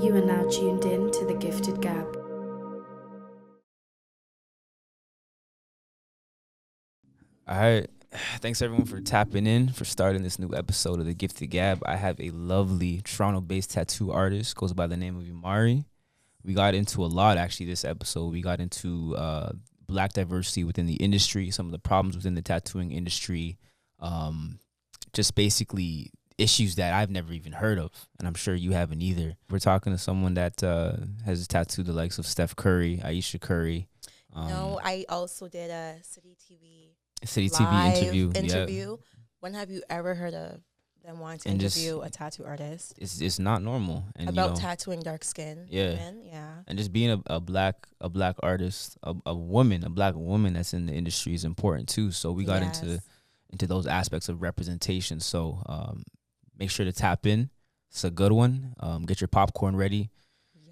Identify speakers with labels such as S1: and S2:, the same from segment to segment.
S1: You are now tuned in to the Gifted Gab.
S2: All right. Thanks everyone for tapping in for starting this new episode of the Gifted Gab. I have a lovely Toronto-based tattoo artist goes by the name of Imarri. We got into a lot actually this episode. We got into uh, black diversity within the industry, some of the problems within the tattooing industry, um, just basically issues that I've never even heard of, and I'm sure you haven't either. We're talking to someone that uh, has tattooed the likes of Steph Curry, Ayesha Curry. Um,
S3: no, I also did a City TV
S2: City TV
S3: live
S2: interview. Yeah.
S3: interview. When have you ever heard of them wanting to
S2: And just-
S3: interview a tattoo artist
S2: It's it's not normal, and
S3: about
S2: you know,
S3: tattooing dark skin?
S2: Yeah.
S3: women? yeah.
S2: and just being a, a black a black artist, a, a woman, a black woman that's in the industry is important too. So we got into into those aspects of representation. So um, make sure to tap in. It's a good one. Um, get your popcorn ready.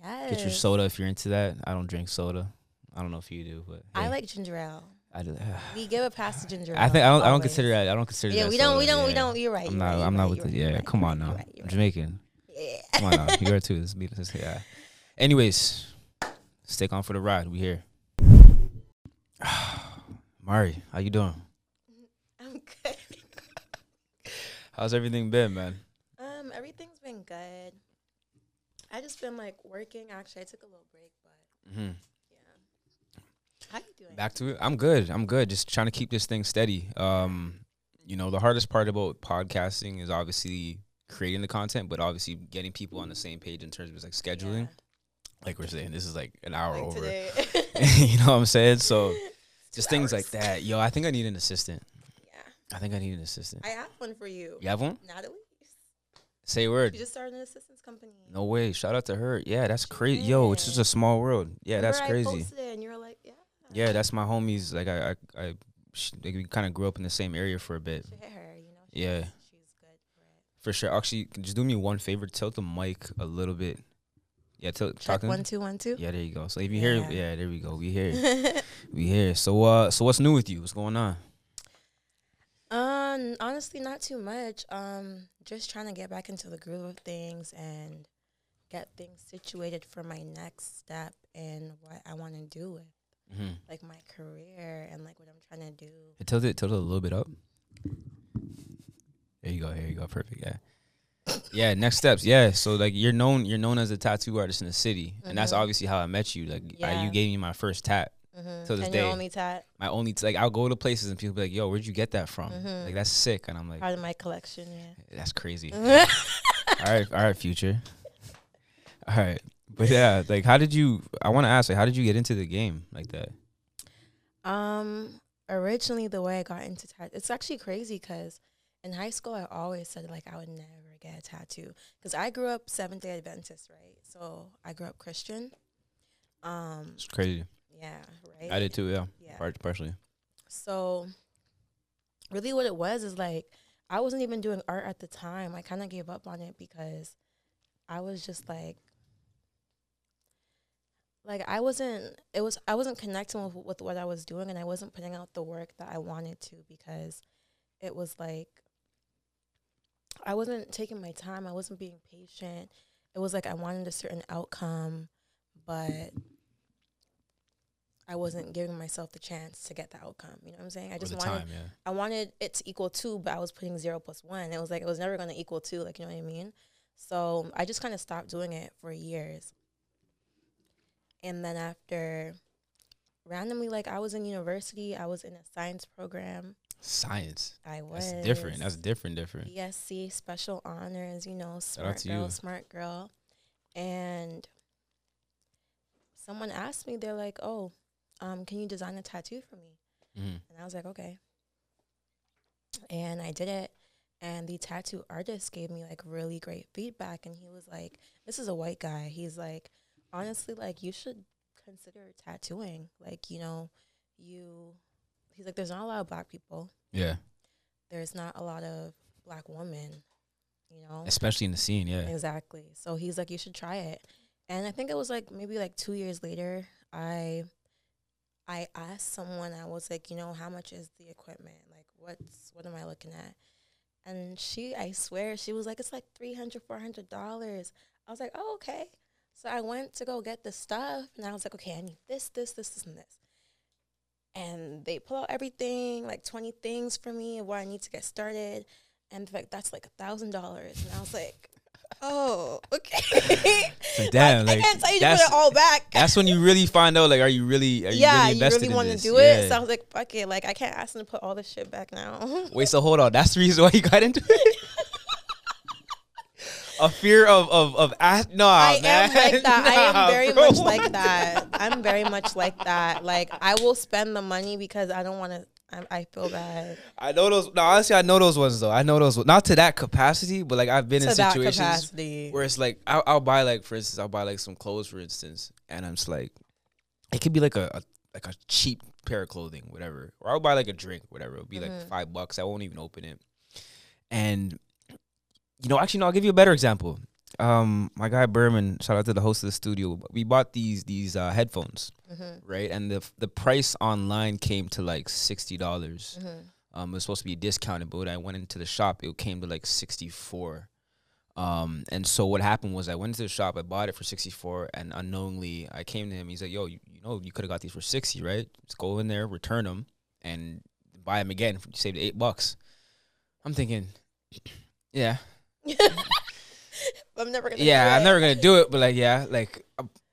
S3: Yes.
S2: Get your soda if you're into that. I don't drink soda. I don't know if you do, but
S3: I like ginger ale.
S2: I do.
S3: We give a pass to ginger ale.
S2: I think I don't. I don't consider that. I don't consider.
S3: Yeah, we don't. We don't. We don't. You're right.
S2: I'm not.
S3: right,
S2: I'm
S3: you're
S2: not
S3: right,
S2: with the. Yeah,
S3: right,
S2: come on now.
S3: you're right, right.
S2: Jamaican.
S3: Yeah.
S2: Come on now. You are too. This meet this yeah. Anyways, stick on for the ride. We here. Mari, how you doing?
S3: I'm good.
S2: How's everything been, man?
S3: Good. I just been like working. Actually, I took a little break, but
S2: mm-hmm.
S3: yeah. How you doing?
S2: Back to it. I'm good. I'm good. Just trying to keep this thing steady. Um, you know, the hardest part about podcasting is obviously creating the content, but obviously getting people on the same page in terms of like scheduling. Like we're saying, this is like an hour
S3: Like
S2: over. you know what I'm saying? So just things
S3: hours.
S2: like that. Yo, I think I need an assistant.
S3: Yeah,
S2: I think I need an assistant.
S3: I have one for you.
S2: You have one?
S3: Natalie,
S2: Say a word.
S3: she just started an assistance company.
S2: No way. Shout out to her. Yeah, that's crazy. Yo, it's just a small world. Yeah, that's
S3: Remember I
S2: crazy.
S3: posted it and you were like, yeah.
S2: Yeah, that's my homies. Like I, I, I sh- like, we kind of grew up in the same area for a bit.
S3: hit her. You know. She's,
S2: Yeah.
S3: she's good for it.
S2: For sure. Actually, just do me one favor. Tilt the mic a little bit. Yeah, tilt.
S3: Check
S2: Talking.
S3: one two one two.
S2: Yeah, there you go. So if you hear,
S3: Yeah.
S2: yeah, there we go. We here. we here. So, uh, so what's new with you? What's going on?
S3: Honestly, not too much. Um, just trying to get back into the groove of things and get things situated for my next step and what I want to do with
S2: Mm-hmm.
S3: like my career and like what I'm trying to do.
S2: It, tilt it a little bit up. There you go. Here you go. Perfect. Yeah. Yeah. Next steps. Yeah. So like you're known, you're known as a tattoo artist in the city, and that's
S3: Mhm.
S2: obviously how I met you. Like I, you gave me my first tat.
S3: Mm-hmm.
S2: To this
S3: and
S2: day.
S3: your only tat
S2: My only t- like I'll go to places and people be like, "Yo, where'd you get that from?"
S3: Mhm.
S2: Like that's sick, and I'm like,
S3: part of my collection. Yeah."
S2: "That's crazy." All right, all right, future. All right, but yeah, like how did you? I want to ask, like, how did you get into the game like that?
S3: Um, originally the way I got into tattoo, it's actually crazy because in high school I always said like I would never get a tattoo because I grew up Seventh Day Adventist, right? So I grew up Christian. Um,
S2: It's crazy.
S3: Yeah, right.
S2: I did too. Yeah,
S3: Yeah.
S2: Part- partially.
S3: So really, what it was is like I wasn't even doing art at the time. I kind of gave up on it because I was just like. Like I wasn't, it was I wasn't connecting with with what I was doing, and I wasn't putting out the work that I wanted to because it was like I wasn't taking my time. I wasn't being patient. It was like I wanted a certain outcome, but I wasn't giving myself the chance to get the outcome. You know what I'm saying? I just wanted
S2: time. Yeah.
S3: I wanted it to equal two, but I was putting zero plus one. It was like it was never gonna equal two, like you know what I mean? So I just kind of stopped doing it for years. And then after randomly like I was in university, I was in a science program.
S2: Science.
S3: I was
S2: That's different. That's different. Different.
S3: BSc special honors, you know, smart girl,
S2: you.
S3: smart girl. And someone asked me, they're like, Oh, um, can you design a tattoo for me?
S2: Mm-hmm.
S3: And I was like, okay. And I did it. And the tattoo artist gave me like really great feedback. And he was like, this is a white guy. He's like, honestly, like, you should consider tattooing. Like, you know, you, he's like, there's not a lot of black people,
S2: Yeah.
S3: there's not a lot of black women, you know?
S2: Especially in the scene. Yeah.
S3: Exactly. So he's like, you should try it. And I think it was like maybe like two years later, I I asked someone, I was like, you know, how much is the equipment? Like what's what am I looking at? And she I swear, she was like, it's like three hundred, four hundred dollars. $400. I was like, Oh, okay. So I went to go get the stuff, and I was like, okay, I need this, this, this, this, and this. And they pull out everything, like twenty things for me, of what I need to get started, and like that's like a thousand dollars. And I was like, oh, okay.
S2: Like, damn,
S3: Like, I can't tell you to put it all back.
S2: That's when you really find out, like, are you really, are you
S3: yeah,
S2: really
S3: you really want to do it.
S2: Yeah.
S3: So I was like, fuck it. Like I can't ask them to put all this shit back now.
S2: Wait, so hold on. That's the reason why you got into it. A fear of of of. Nah,
S3: I
S2: man.
S3: am like that. I am very
S2: bro.
S3: much like that. I'm very much like that. Like I will spend the money because I don't want to. I, I feel bad
S2: I know those. No, honestly, I know those ones though. I know those. Not to that capacity, but like I've been
S3: to
S2: in situations
S3: capacity.
S2: where it's like I'll, I'll buy like, for instance, I'll buy like some clothes, for instance, and I'm just like, it could be like a, a like a cheap pair of clothing, whatever, or I'll buy like a drink, whatever. It'll be like
S3: Mhm.
S2: five bucks. I won't even open it, and you know, actually, no, I'll give you a better example. Um, my guy Berman, shout out to the host of the studio. We bought these these uh, headphones,
S3: Mhm,
S2: right? And the the price online came to like sixty dollars.
S3: mhm.
S2: Um, it was supposed to be discounted, but when I went into the shop, it came to like sixty four. Um, and so what happened was I went to the shop, I bought it for sixty four, and unknowingly I came to him. He's like, "Yo, you, you know, you could have got these for sixty, right? Just go in there, return them, and buy them again. You saved eight bucks." I'm thinking, yeah,
S3: I'm never gonna.
S2: yeah, I'm never gonna do it, but like, yeah, like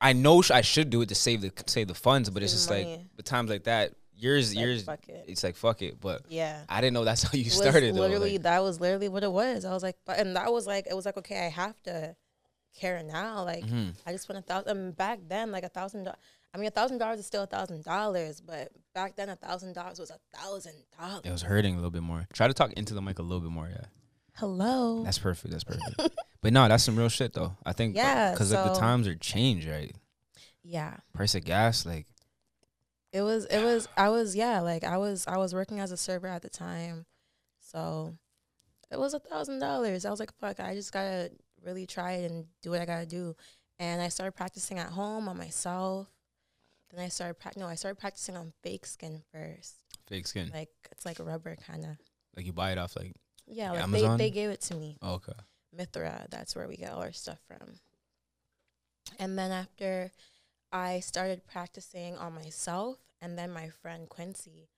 S2: I know sh- I should do it to save the save the funds, but it's just
S3: the
S2: like, the times like that, years,
S3: Like,
S2: years,
S3: it.
S2: it's like fuck it. But
S3: Yeah.
S2: I didn't know that's how you started. though.
S3: literally
S2: like-
S3: that was literally what it was. I was like, but and that was like it was like okay, I have to care now. Like
S2: Mhm.
S3: I just spent a thousand. And back then, like a thousand. I mean, a thousand dollars is still a thousand dollars, but back then, a thousand dollars was a thousand dollars.
S2: It was hurting a little bit more. Try to talk into the mic a little bit more. Yeah,
S3: Hello.
S2: that's perfect. That's perfect. but no, that's some real shit though. I think
S3: Yeah, uh,
S2: because like the times are changed, right?
S3: yeah.
S2: Price of gas, like
S3: It was. It was. I was. Yeah. Like I was. I was working as a server at the time, so it was a thousand dollars. I was like, fuck. I just gotta really try it and do what I gotta do. And I started practicing at home on myself. Then I started. Pra- no, I started practicing on fake skin first.
S2: fake skin. Like,
S3: Like it's like rubber kind of.
S2: Like you buy it off like
S3: Yeah. Like
S2: Amazon?
S3: they they gave it to me.
S2: oh, okay.
S3: Mithra. That's where we get all our stuff from. And then after I started practicing on myself, and then my friend Quincy,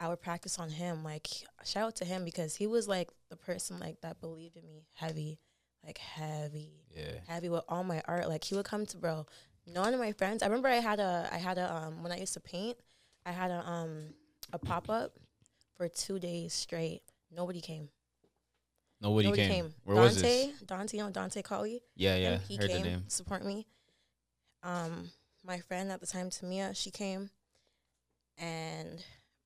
S3: I would practice on him. Like shout out to him because he was like the person like that believed in me heavy, like heavy,
S2: Yeah.
S3: heavy with all my art. Like he would come to bro. None of my friends. I remember I had a I had a um when I used to paint, I had a um a pop up for two days straight. Nobody came.
S2: Nobody,
S3: Nobody
S2: came.
S3: came.
S2: Where
S3: Dante,
S2: was this?
S3: Dante, you know Dante Colley?
S2: Yeah, yeah.
S3: him, he
S2: Heard the
S3: came
S2: name.
S3: support me. Um, my friend at the time, Tamia, she came, and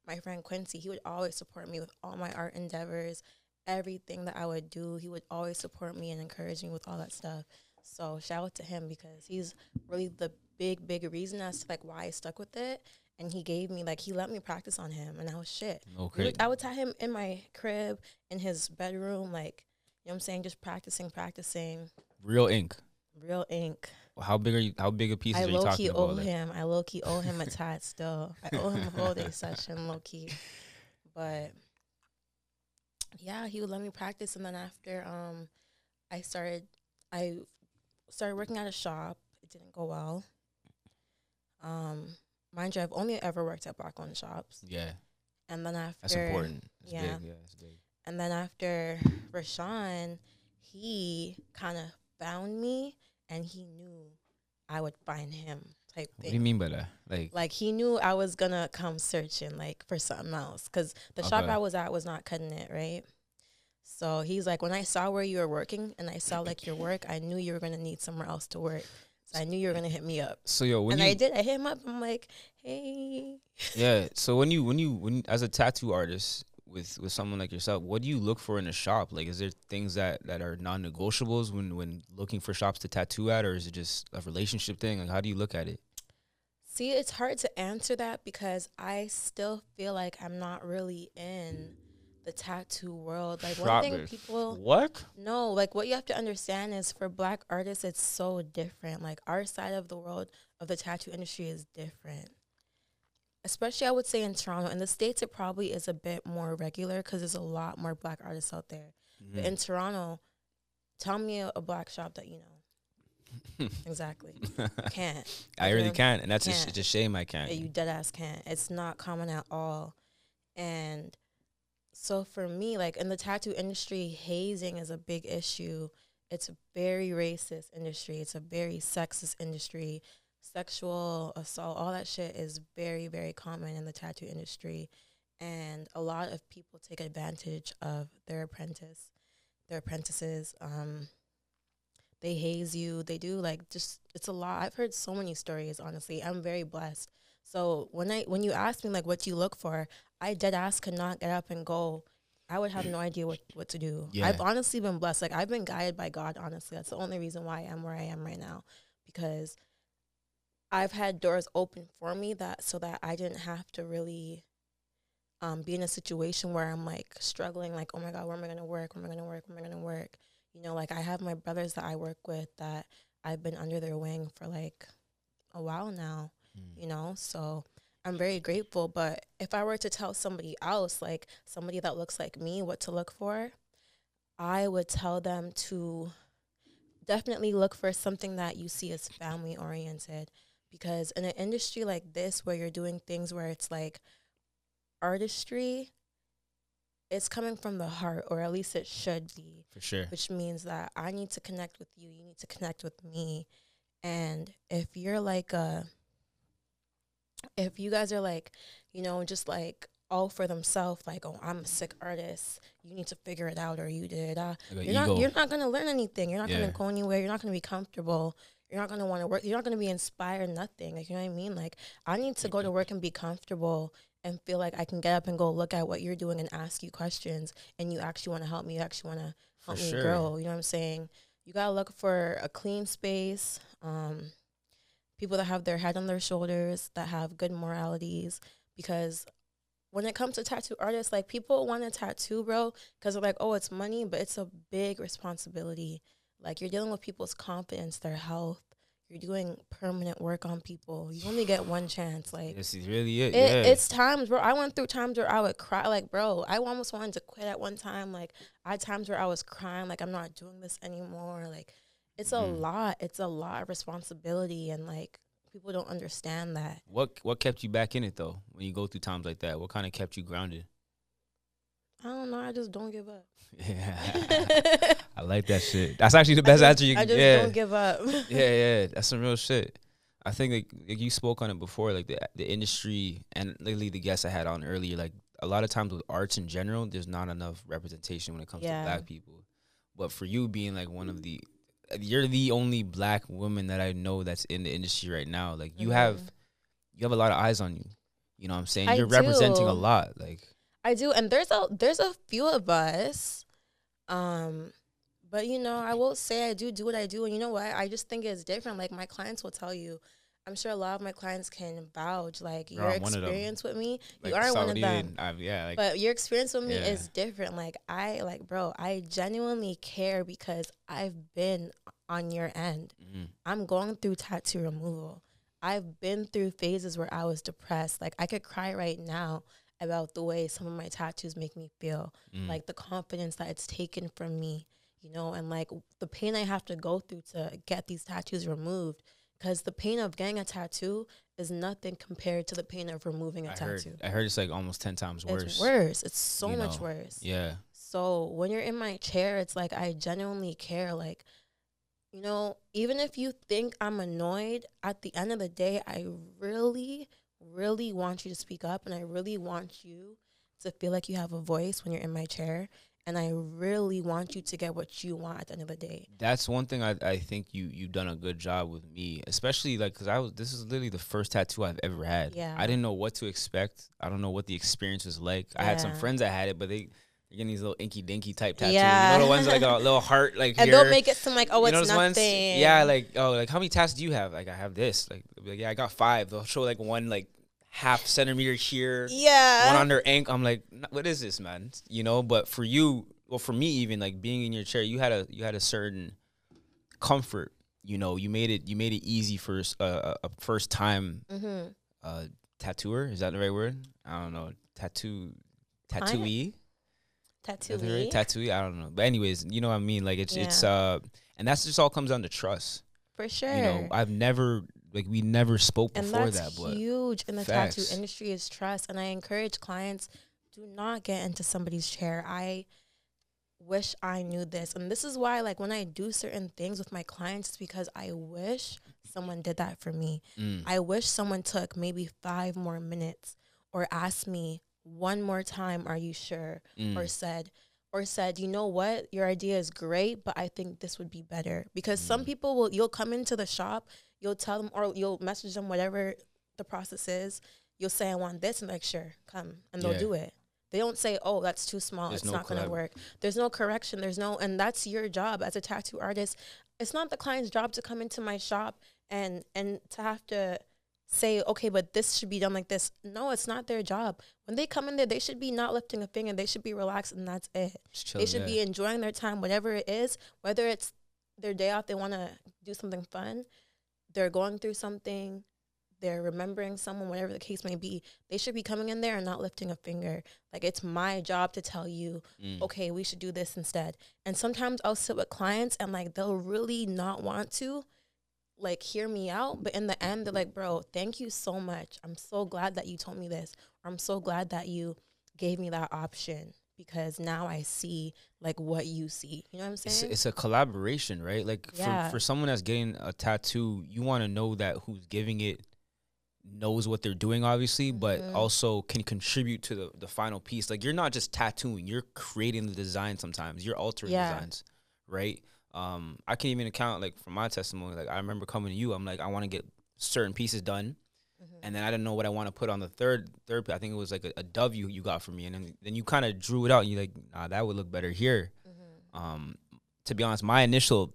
S3: my friend Quincy, he would always support me with all my art endeavors, everything that I would do. He would always support me and encourage me with all that stuff. So shout out to him because he's really the big, big reason as to like why I stuck with it. And he gave me like he let me practice on him, and I was shit.
S2: No
S3: We
S2: crazy.
S3: would- I would tie him in my crib, in his bedroom, like you know what I'm saying, just practicing, practicing,
S2: Real ink.
S3: real ink.
S2: How big are you? How big a piece
S3: I
S2: are you
S3: low
S2: talking
S3: key
S2: about?
S3: owe
S2: like?
S3: him. I low key owe him a tat still. I owe him a whole day session, low key. But yeah, he would let me practice, and then after um, I started, I started working at a shop. It didn't go well. Um, mind you, I've only ever worked at black owned shops,
S2: Yeah,
S3: and then after
S2: that's important. It's
S3: yeah.
S2: big. Yeah, it's big.
S3: and then after Rashawn, he kind of found me, and he knew I would find him. Type
S2: What do you mean by that? Like,
S3: Like he knew I was gonna come searching like for something else, cause the shop I was at was not cutting it right. So he's like, when I saw where you were working and I saw like your work, I knew you were gonna need somewhere else to work. So I knew you were gonna hit me up,
S2: so yo, when
S3: and
S2: you
S3: I did. I hit him up. I'm like, hey,
S2: yeah, so when you when you when as a tattoo artist with with someone like yourself, what do you look for in a shop? Like, is there things that that are non-negotiables when when looking for shops to tattoo at, or is it just a relationship thing? Like, how do you look at it?
S3: See, it's hard to answer that because I still feel like I'm not really in the tattoo world. Like one thing people
S2: What?
S3: no, like what you have to understand is for black artists it's so different. Like our side of the world of the tattoo industry is different. Especially I would say in Toronto. In the States it probably is a bit more regular because there's a lot more black artists out there.
S2: Mm-hmm.
S3: But in Toronto, tell me a, a black shop that you know. exactly. Can't.
S2: I really
S3: Yeah.
S2: can't, and that's a,
S3: Can't.
S2: it's a shame I can't.
S3: Yeah, you dead ass can't. It's not common at all. And so for me, like in the tattoo industry, hazing is a big issue. It's a very racist industry. It's a very sexist industry. Sexual assault, all that shit is very, very common in the tattoo industry. And a lot of people take advantage of their apprentice, their apprentices. Um, they haze you. They do like just it's a lot. I've heard so many stories. Honestly, I'm very blessed. So when I when you ask me like what you look for, I dead ass could not get up and go. I would have no idea what what to do.
S2: Yeah.
S3: I've honestly been blessed. Like I've been guided by God. Honestly, that's the only reason why I am where I am right now, because I've had doors open for me that so that I didn't have to really um, be in a situation where I'm like struggling, like, oh my God, where am I gonna work? Where am I gonna work? Where am I gonna work? You know, like I have my brothers that I work with that I've been under their wing for like a while now,
S2: Mm.
S3: you know, so I'm very grateful. But if I were to tell somebody else, like somebody that looks like me, what to look for, I would tell them to definitely look for something that you see as family oriented. Because in an industry like this, where you're doing things where it's like artistry, it's coming from the heart, or at least it should be
S2: For sure.
S3: which means that I need to connect with you. You need to connect with me. And if you're like a, if you guys are like, you know, just like all for themselves, like, oh, I'm a sick artist. You need to figure it out, or you did. Uh, you're
S2: ego.
S3: not. You're not gonna learn anything. You're not
S2: Yeah.
S3: gonna go anywhere. You're not gonna be comfortable. You're not gonna want to work. You're not gonna be inspired. Nothing. Like you know what I mean. Like I need to go to work and be comfortable and feel like I can get up and go look at what you're doing and ask you questions. And you actually want to help me. You actually want to
S2: For
S3: help me
S2: sure.
S3: grow. You know what I'm saying? You gotta look for a clean space. Um, people that have their head on their shoulders, that have good moralities. Because when it comes to tattoo artists, like people want a tattoo, bro, because they're like, oh, it's money, but it's a big responsibility. Like you're dealing with people's confidence, their health. You're doing permanent work on people. You only get one chance. Like
S2: This is really it.
S3: it,
S2: yeah.
S3: it's times, bro. I went through times where I would cry, like, bro. I almost wanted to quit at one time. Like, I had times where I was crying, like, I'm not doing this anymore. Like, it's a
S2: Mhm.
S3: lot. It's a lot of responsibility, and like, people don't understand that.
S2: what what kept you back in it though? When you go through times like that, what kind of kept you grounded?
S3: I don't know. I just don't give up.
S2: Yeah. I like that shit. That's actually the best
S3: I just,
S2: answer you
S3: I just
S2: yeah.
S3: don't give up.
S2: yeah, yeah, that's some real shit. I think like, like you spoke on it before, like the the industry and lately the guests I had on earlier, like a lot of times with arts in general, there's not enough representation when it comes
S3: Yeah.
S2: to black people. But for you being like one of the, you're the only black woman that I know that's in the industry right now. Like you have,
S3: Mhm.
S2: you have a lot of eyes on you. You know what I'm saying?
S3: I
S2: you're representing a lot. Like
S3: I do, and there's a there's a few of us, um, but you know, I will say I do do what I do, and you know what? I just think it's different. Like my clients will tell you, I'm sure a lot of my clients can vouch. Like your
S2: I'm one of them.
S3: experience with me,
S2: like
S3: you are one of them.
S2: I've- yeah, like
S3: But your experience with me
S2: Yeah.
S3: is different. Like I like, bro, I genuinely care because I've been on your end.
S2: mhm.
S3: I'm going through tattoo removal. I've been through phases where I was depressed. Like I could cry right now about the way some of my tattoos make me feel.
S2: Mhm.
S3: Like the confidence that it's taken from me, you know, and like the pain I have to go through to get these tattoos removed. Because the pain of getting a tattoo is nothing compared to the pain of removing a
S2: I heard,
S3: tattoo.
S2: I heard it's like almost ten times worse.
S3: It's worse. It's so
S2: you
S3: much
S2: know.
S3: worse.
S2: Yeah,
S3: So when you're in my chair, it's like I genuinely care. Like, you know, even if you think I'm annoyed, at the end of the day, I really, really want you to speak up and I really want you to feel like you have a voice when you're in my chair. And I really want you to get what you want at the end of the day.
S2: that's one thing I, I think you you've done a good job with me, especially like because I was this is literally the first tattoo I've ever had.
S3: Yeah.
S2: I didn't know what to expect. I don't know what the experience was like. I had some friends that had it, but they they're getting these little inky dinky type tattoos. You
S3: Yeah.
S2: know the ones like a little heart like
S3: And
S2: here.
S3: they'll make it seem like, oh,
S2: you know
S3: it's
S2: ones?
S3: nothing.
S2: Yeah, like oh, like how many tattoos do you have? Like I have this. Like, like yeah, I got five. They'll show like one like half centimeter here,
S3: yeah.
S2: one on their ankle. I'm like, what is this, man? You know. But for you, well, for me, even like being in your chair, you had a you had a certain comfort. You know, you made it you made it easy for a first time
S3: mm-hmm.
S2: uh, tattooer. Is that the right word? I don't know. Tattoo, tattooee.
S3: Tattoo.
S2: Is that the right- Tattooee. I don't know. But anyways, you know what I mean. Like it's it's uh, and that's just all comes down to trust.
S3: for sure.
S2: You know, I've never like we never spoke
S3: and
S2: before
S3: that's
S2: that, but
S3: huge in the
S2: facts.
S3: tattoo industry is trust. And I encourage clients do not get into somebody's chair. I wish I knew this, and this is why, like, when I do certain things with my clients, it's because I wish someone did that for me.
S2: mm,
S3: I wish someone took maybe five more minutes or asked me one more time, "Are you sure?"
S2: mm,
S3: or said or said, "You know what? Your idea is great, but I think this would be better." Because some
S2: Mm.
S3: people will you'll come into the shop, you'll tell them or you'll message them whatever the process is. You'll say, "I want this," and they're like, "Sure, come," and they'll
S2: Yeah.
S3: do it. They don't say, "Oh, that's too small.
S2: There's
S3: it's
S2: no
S3: not going to work." There's no correction. There's no, and that's your job as a tattoo artist. It's not the client's job to come into my shop and and to have to say, okay, but this should be done like this. No, it's not their job. When they come in there, they should be not lifting a finger. They should be relaxed, and that's it.
S2: chill,
S3: they should
S2: yeah.
S3: be enjoying their time, whatever it is. Whether it's their day off, they want to do something fun. They're going through something. They're remembering someone, whatever the case may be. They should be coming in there and not lifting a finger. Like it's my job to tell you,
S2: Mm.
S3: okay, we should do this instead. And sometimes I'll sit with clients and like they'll really not want to like hear me out, but in the end they're like, "Bro, thank you so much. I'm so glad that you told me this. Or I'm so glad that you gave me that option because now I see like what you see." You know what I'm saying?
S2: it's a collaboration, right? Like
S3: Yeah.
S2: for, for someone that's getting a tattoo, you want to know that who's giving it knows what they're doing, obviously, but
S3: Mhm.
S2: also can contribute to the, the final piece. Like you're not just tattooing, you're creating the design sometimes. You're altering
S3: Yeah.
S2: designs, right? Um, I can even account like from my testimony, like I remember coming to you, I'm like, I want to get certain pieces done.
S3: Mhm.
S2: And then I didn't know what I want to put on the third third. I think it was like a, a dove you, you got from me, and then, then you kind of drew it out. And you're like, nah, that would look better here
S3: Mhm.
S2: um to be honest my initial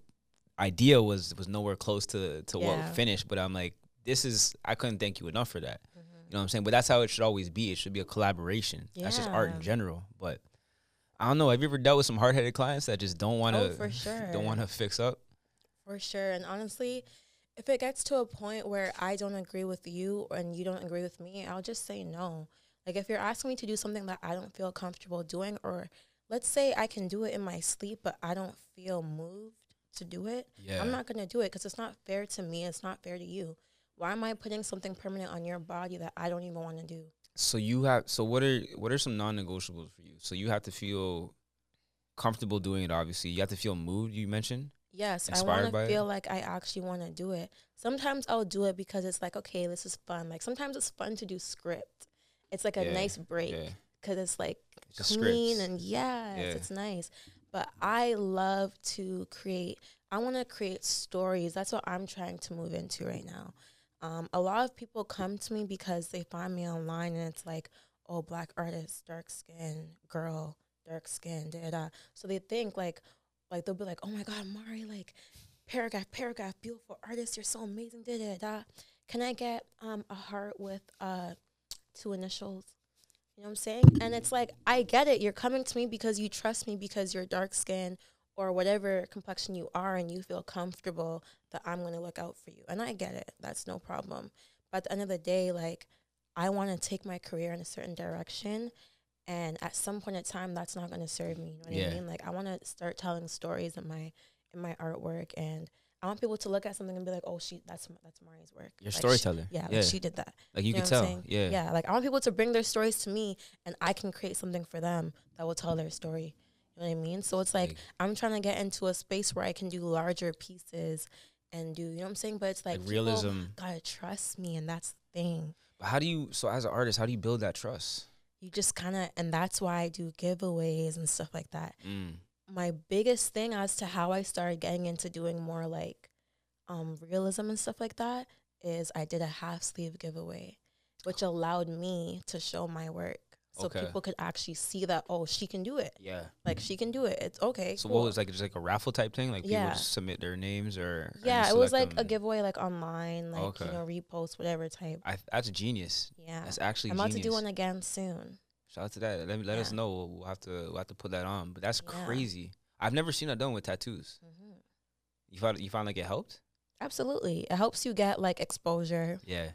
S2: idea was was nowhere close to to
S3: Yeah.
S2: what finished but i'm like this is i couldn't thank you enough for that
S3: Mhm.
S2: you know what i'm saying but that's how it should always be it should be a collaboration Yeah. that's just art in general but i don't know have you ever dealt with some hard-headed clients that just don't want to
S3: Oh, for sure.
S2: don't want to fix up
S3: For sure. And honestly, if it gets to a point where I don't agree with you and you don't agree with me, I'll just say no. Like if you're asking me to do something that I don't feel comfortable doing, or let's say I can do it in my sleep, but I don't feel moved to do it,
S2: yeah
S3: I'm not going to do it because it's not fair to me. It's not fair to you. Why am I putting something permanent on your body that I don't even want to do?
S2: so you have so what are what are some non-negotiables for you so you have to feel comfortable doing it obviously you have to feel moved you mentioned
S3: Yes, I want to
S2: it?
S3: feel like I actually want to do it. Sometimes I'll do it because it's like, okay, this is fun. Like sometimes it's fun to do script. It's like a
S2: Yeah,
S3: nice break
S2: yeah
S3: because it's like
S2: It's
S3: clean and yes,
S2: Yeah.
S3: it's nice. But I love to create. I want to create stories. That's what I'm trying to move into right now. Um, a lot of people come to me because they find me online and it's like, oh, black artist, dark skin, girl, dark skin, da da. So they think like, like they'll be like, oh my god, Mari, like, paragraph, paragraph, beautiful artist, you're so amazing, da da da. Can I get um a heart with uh two initials? You know what I'm saying? And it's like, I get it. You're coming to me because you trust me because you're dark skin or whatever complexion you are and you feel comfortable that I'm going to look out for you. And I get it. That's no problem. But at the end of the day, like, I want to take my career in a certain direction. And at some point in time, that's not going to serve me. You know what
S2: Yeah.
S3: I mean? Like, I want to start telling stories in my in my artwork, and I want people to look at something and be like, "Oh, she that's that's Mari's work."
S2: You're a
S3: Like, she-
S2: storyteller.
S3: yeah, like she did that.
S2: like you
S3: know
S2: can tell. Yeah.
S3: Yeah, like I want people to bring their stories to me and I can create something for them that will tell their story. You know what I mean? So it's like I'm trying to get into a space where I can do larger pieces and do, you know what I'm saying? But it's like,
S2: like realism.
S3: gotta trust me and that's the thing.
S2: But how do you? So as an artist, how do you build that trust?
S3: You just kind of, and that's why I do giveaways and stuff like that.
S2: Mm.
S3: My biggest thing as to how I started getting into doing more like um, realism and stuff like that is I did a half sleeve giveaway, which allowed me to show my work. So
S2: Okay.
S3: people could actually see that, oh, she can do it.
S2: Yeah.
S3: Like she can do it. It's okay.
S2: So
S3: cool.
S2: what was like just like a raffle type thing? Like people
S3: Yeah.
S2: just submit their names or
S3: Yeah, it was like a giveaway, like online, like
S2: Okay.
S3: you know, repost, whatever type.
S2: I, that's genius.
S3: Yeah,
S2: That's actually
S3: I'm about to do one again soon.
S2: Shout out to that. Let, me- let us know. We'll have to we'll have to put that on. But that's
S3: Yeah.
S2: crazy. I've never seen that done with tattoos.
S3: hmm
S2: You found you found like it helped?
S3: Absolutely, it helps you get like exposure,
S2: Yeah.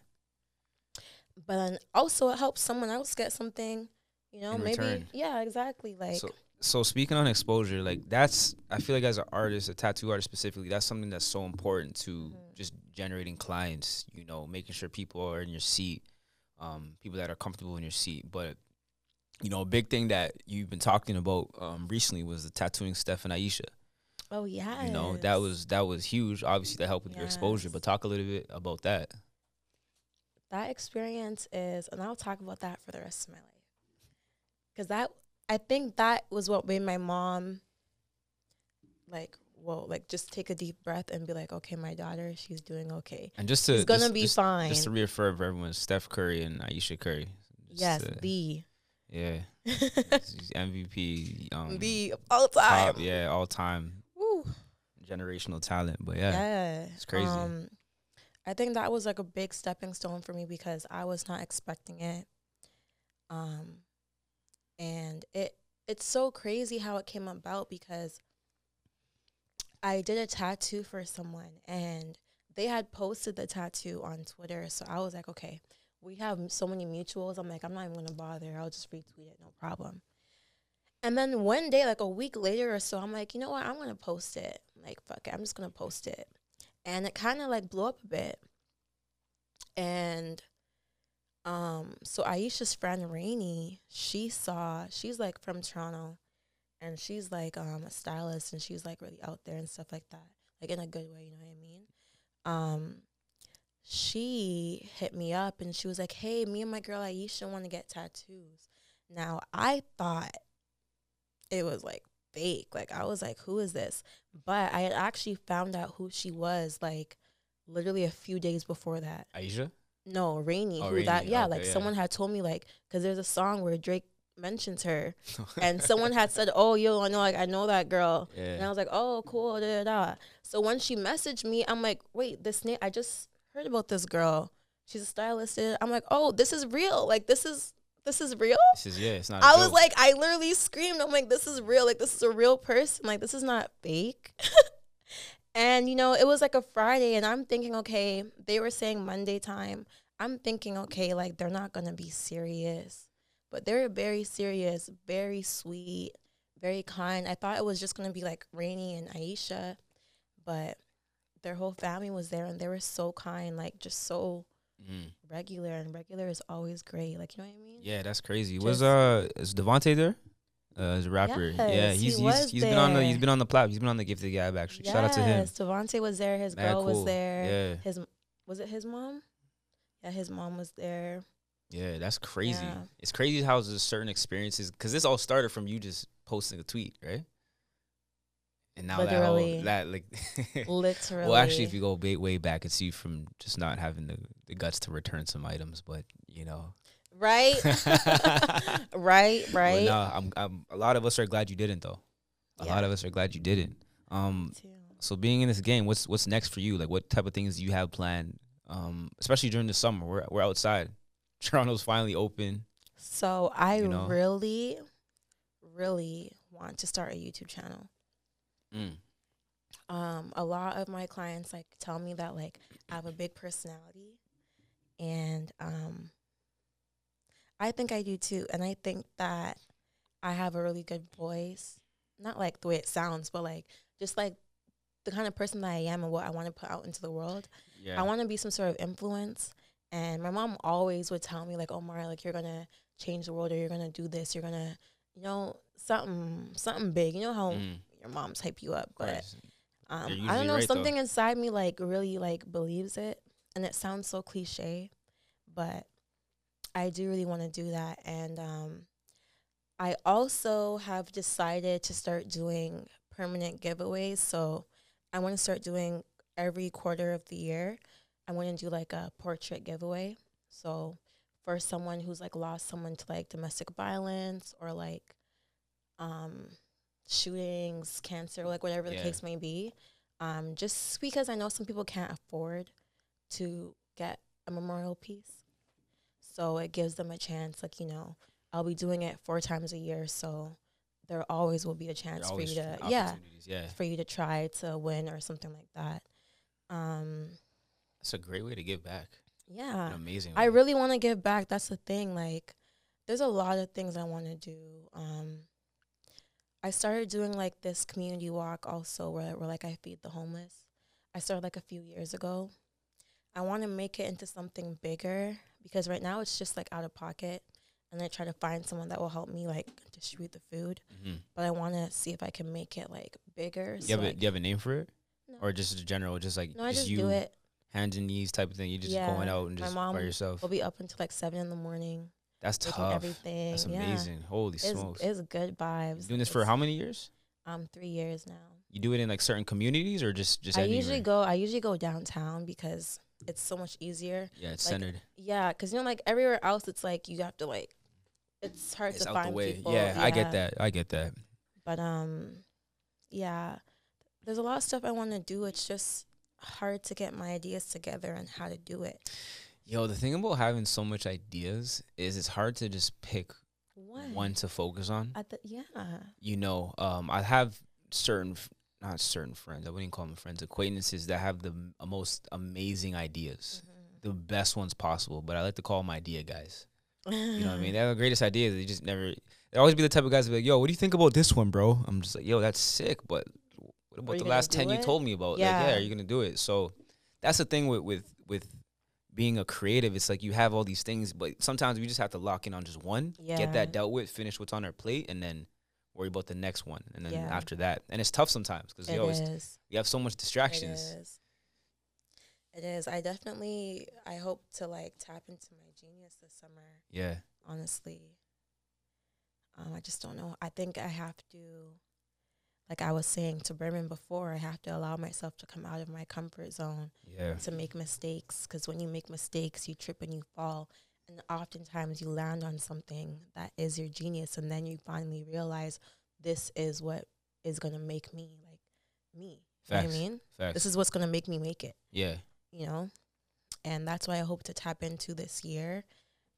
S3: but then also it helps someone else get something. You know, maybe
S2: return.
S3: yeah, exactly. Like
S2: so so speaking on exposure, like that's I feel like as an artist, a tattoo artist specifically, that's something that's so important to
S3: Mhm.
S2: just generating clients. You know, making sure people are in your seat, um, people that are comfortable in your seat. But you know, a big thing that you've been talking about um, recently was the tattooing Steph and Ayesha.
S3: Oh yeah.
S2: You know, that was that was huge. Obviously, that helped with your exposure. But talk a little bit about that.
S3: that experience is, and I'll talk about that for the rest of my life. Cause that, I think that was what made my mom, like, whoa, like just take a deep breath and be like, okay, my daughter, she's doing okay.
S2: And just to
S3: She's gonna
S2: just,
S3: be
S2: just,
S3: fine.
S2: Just to reaffirm for everyone, Steph Curry and Ayesha Curry.
S3: Yes,
S2: to-
S3: the,
S2: yeah, MVP. Um,
S3: the all time.
S2: top, yeah, all time
S3: Woo.
S2: generational talent. But yeah,
S3: Yeah,
S2: it's crazy.
S3: Um, I think that was like a big stepping stone for me because I was not expecting it. Um, and it it's so crazy how it came about because I did a tattoo for someone and they had posted the tattoo on Twitter. So I was like, okay, we have so many mutuals. I'm like, I'm not even gonna bother. I'll just retweet it, no problem. And then one day, like a week later or so, I'm like, you know what? I'm gonna post it. Like, fuck it, I'm just gonna post it. And it kind of like blew up a bit. And um, so Ayesha's friend Rainey, she saw, she's like from Toronto, and she's like um a stylist, and she's like really out there and stuff like that, like in a good way, you know what I mean? Um, she hit me up and she was like, "Hey, me and my girl Ayesha want to get tattoos." Now I thought it was like fake. Like I was like, "Who is this?" But I had actually found out who she was like literally a few days before that.
S2: Aisha.
S3: No, Rainy.
S2: Oh,
S3: who that? Yeah,
S2: Okay,
S3: like
S2: yeah.
S3: someone had told me like because there's a song where Drake mentions her, oh, and someone had said, "Oh, yo, I know, like I know that girl." And I was like, "Oh, cool." Da, da, da. So when she messaged me, I'm like, "Wait, this name? I just heard about this girl. She's a stylist." I'm like, "Oh, this is real. Like this is this is real."
S2: this is yeah. It's not.
S3: I was like, I literally screamed. I'm like, this is real. Like, this is a real person. Like, this is not fake. and, you know, it was like a Friday, and I'm thinking, okay, they were saying Monday time. I'm thinking, okay, like, they're not to be serious. But they're very serious, very sweet, very kind. I thought it was just to be like Rainy and Ayesha, but their whole family was there, and they were so kind, like, just so
S2: Mhm.
S3: regular. And regular is always great. Like, you know what I mean?
S2: yeah, that's crazy. Was uh is Devontae there? Uh, as a rapper, yeah,
S3: Yes, he
S2: he's he's, he's been on the he's been on the plat. He's been on the Gifted Gab actually. Shout out to him.
S3: Yes, Devontae was there. His
S2: Mad
S3: girl was there.
S2: Yeah,
S3: His was it his mom? Yeah, his mom was there.
S2: yeah, that's crazy.
S3: Yeah.
S2: It's crazy how there's certain experiences because this all started from you just posting a tweet, right? And now
S3: Literally.
S2: that whole, that like
S3: Literally.
S2: Well, actually, if you go way, way back, it's you from just not having the, the guts to return some items, but you know.
S3: Right, right, right.
S2: no, I'm, I'm. A lot of us are glad you didn't, though. A
S3: Yeah.
S2: lot of us are glad you didn't. Um. So being in this game, what's what's next for you? Like, what type of things do you have planned? Um, especially during the summer, we're we're outside. Toronto's finally open.
S3: So I
S2: You know?
S3: really, really want to start a YouTube channel.
S2: Mm.
S3: um a lot of my clients like tell me that like I have a big personality and um I think I do too and I think that I have a really good voice not like the way it sounds but like just like the kind of person that I am and what I want to put out into the world
S2: Yeah.
S3: I want to be some sort of influence and my mom always would tell me like oh Mara like you're gonna change the world or you're gonna do this you're gonna you know something something big you know how
S2: Mm,
S3: your mom's hype you up but um, I don't know.
S2: right, though.
S3: something inside me like really like believes it, and it sounds so cliche, but I do really want to do that. And um, I also have decided to start doing permanent giveaways. So I want to start doing every quarter of the year. I want to do like a portrait giveaway. So for someone who's like lost someone to like domestic violence or like um shootings, cancer, like whatever the
S2: Yeah.
S3: case may be. Um, just because I know some people can't afford to get a memorial piece. So it gives them a chance, like, you know, I'll be doing it four times a year, so there always will be a chance for you to yeah,
S2: yeah.
S3: for you to try to win or something like that. Um
S2: That's a great way to give back.
S3: yeah.
S2: An amazing.
S3: I
S2: way.
S3: really want to give back. That's the thing. Like, there's a lot of things I want to do. Um, I started doing like this community walk also where, where like I feed the homeless. I started like a few years ago. I want to make it into something bigger because right now it's just like out of pocket and I try to find someone that will help me like distribute the food.
S2: Mhm.
S3: But I want to see if I can make it like bigger.
S2: You have a,
S3: like,
S2: do you have a name for it,
S3: no,
S2: or just a general, just like
S3: no, I just
S2: you
S3: do it.
S2: hands and knees type of thing? You just
S3: Yeah.
S2: going out and just by yourself.
S3: We'll be up until like seven in the morning,
S2: That's tough.
S3: everything.
S2: That's
S3: yeah.
S2: amazing. Holy
S3: It's,
S2: smokes!
S3: it's good vibes.
S2: Doing this for how many years?
S3: Um, three years now.
S2: You do it in like certain communities or just just
S3: I
S2: anywhere?
S3: usually go. I usually go downtown because it's so much easier.
S2: Yeah, it's
S3: like,
S2: centered.
S3: Yeah, because you know, like everywhere else, it's like you have to like. It's hard
S2: It's
S3: to find
S2: the way.
S3: people.
S2: Yeah, I get that. I get that.
S3: But um, yeah, there's a lot of stuff I want to do. It's just hard to get my ideas together and how to do it.
S2: Yo, the thing about having so much ideas is it's hard to just pick
S3: One.
S2: one to focus on.
S3: At the yeah.
S2: you know, um, I have certain, f- not certain friends, I wouldn't call them friends, acquaintances that have the most amazing ideas,
S3: Mm-hmm.
S2: the best ones possible. But I like to call them idea guys. You know what I mean? They have the greatest ideas. They just never. They always be the type of guys that be like, "Yo, what do you think about this one, bro?" I'm just like, "Yo, that's sick." But what about the last ten you told me about? Like,
S3: Yeah.
S2: yeah, are you gonna do it? So that's the thing with with with being a creative. It's like you have all these things, but sometimes we just have to lock in on just one,
S3: yeah.
S2: get that dealt with, finish what's on our plate, and then worry about the next one. And then
S3: Yeah.
S2: after that, and it's tough sometimes because you always
S3: is.
S2: you have so much distractions.
S3: It is. It is. I definitely. I hope to like tap into my genius this summer.
S2: Yeah,
S3: Honestly, um, I just don't know. I think I have to, like I was saying to Berman before, I have to allow myself to come out of my comfort zone
S2: yeah,
S3: to make mistakes. Because when you make mistakes, you trip and you fall, and oftentimes you land on something that is your genius, and then you finally realize this is what is gonna make me like me. You know what I mean?
S2: facts.
S3: This is what's gonna make me make it.
S2: yeah,
S3: you know and that's what i hope to tap into this year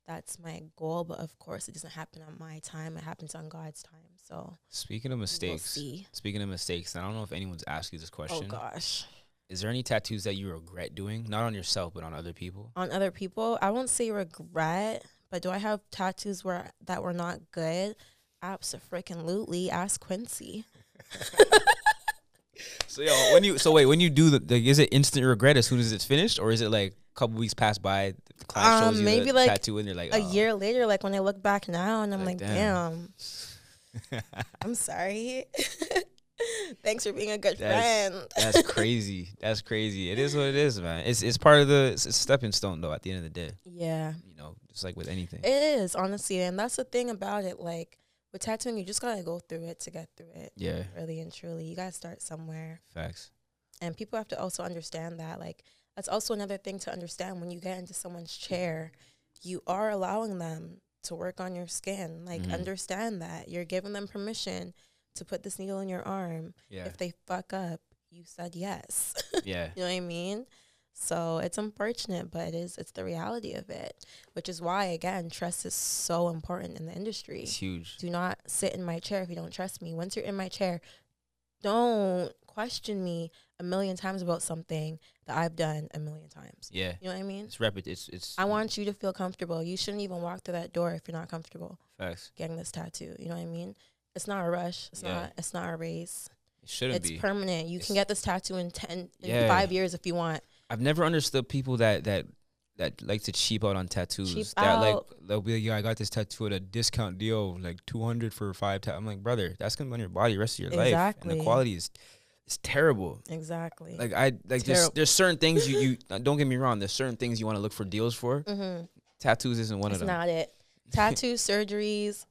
S3: that's my goal but of course it doesn't happen on my time it happens on god's time so
S2: speaking of
S3: we'll
S2: mistakes,
S3: see.
S2: speaking of mistakes, I don't know if anyone's asked you this oh, question.
S3: oh gosh
S2: Is there any tattoos that you regret doing? Not on yourself, but on other people?
S3: on other people i won't say regret but do i have tattoos where that were not good absolutely ask quincy
S2: So yo, when you so wait, when you do the, the is it instant regret as soon as it's finished, or is it like a couple weeks pass by, the client shows
S3: Um,
S2: you
S3: maybe
S2: the
S3: like
S2: tattoo and you're like
S3: a
S2: "Oh."
S3: year later like when i look back now and i'm
S2: Like,
S3: like,
S2: damn.
S3: damn i'm sorry thanks for being a good
S2: That's-
S3: friend
S2: That's crazy. That's crazy. It is what it is, man. It's it's part of the it's a stepping stone though. At the end of the day,
S3: yeah
S2: you know, just like with anything.
S3: It is honestly, and that's the thing about it. Like with tattooing, you just gotta go through it to get through it.
S2: yeah,
S3: Really and truly, you gotta start somewhere,
S2: facts.
S3: and people have to also understand that. Like that's also another thing to understand when you get into someone's chair, you are allowing them to work on your skin. Like
S2: Mhm.
S3: understand that you're giving them permission to put this needle in your arm.
S2: Yeah,
S3: If they fuck up, you said yes.
S2: yeah,
S3: You know what I mean? So it's unfortunate, but it is it's the reality of it, which is why again trust is so important in the industry.
S2: it's huge.
S3: Do not sit in my chair if you don't trust me. Once you're in my chair, don't question me a million times about something that I've done a million times.
S2: Yeah,
S3: You know what I mean?
S2: it's rapid. It's it's.
S3: I want you to feel comfortable. You shouldn't even walk through that door if you're not comfortable
S2: facts.
S3: getting this tattoo. You know what I mean? It's not a rush. It's
S2: Yeah.
S3: not it's not a race.
S2: It shouldn't
S3: it's
S2: be.
S3: It's permanent. You
S2: It's-
S3: can get this tattoo in ten in
S2: Yeah.
S3: five years if you want.
S2: I've never understood people that that that like to cheap out on tattoos.
S3: Cheap
S2: that like
S3: out.
S2: they'll be like, yeah, I got this tattoo at a discount deal, like two hundred for five. Ta-. I'm like, brother, that's gonna be on your body the rest of your life, and the quality is it's terrible.
S3: Exactly.
S2: Like I like there's there's certain things you you uh, don't get me wrong. There's certain things you want to look for deals for.
S3: mm-hmm.
S2: Tattoos isn't one
S3: It's
S2: of them.
S3: not it. Tattoo surgeries.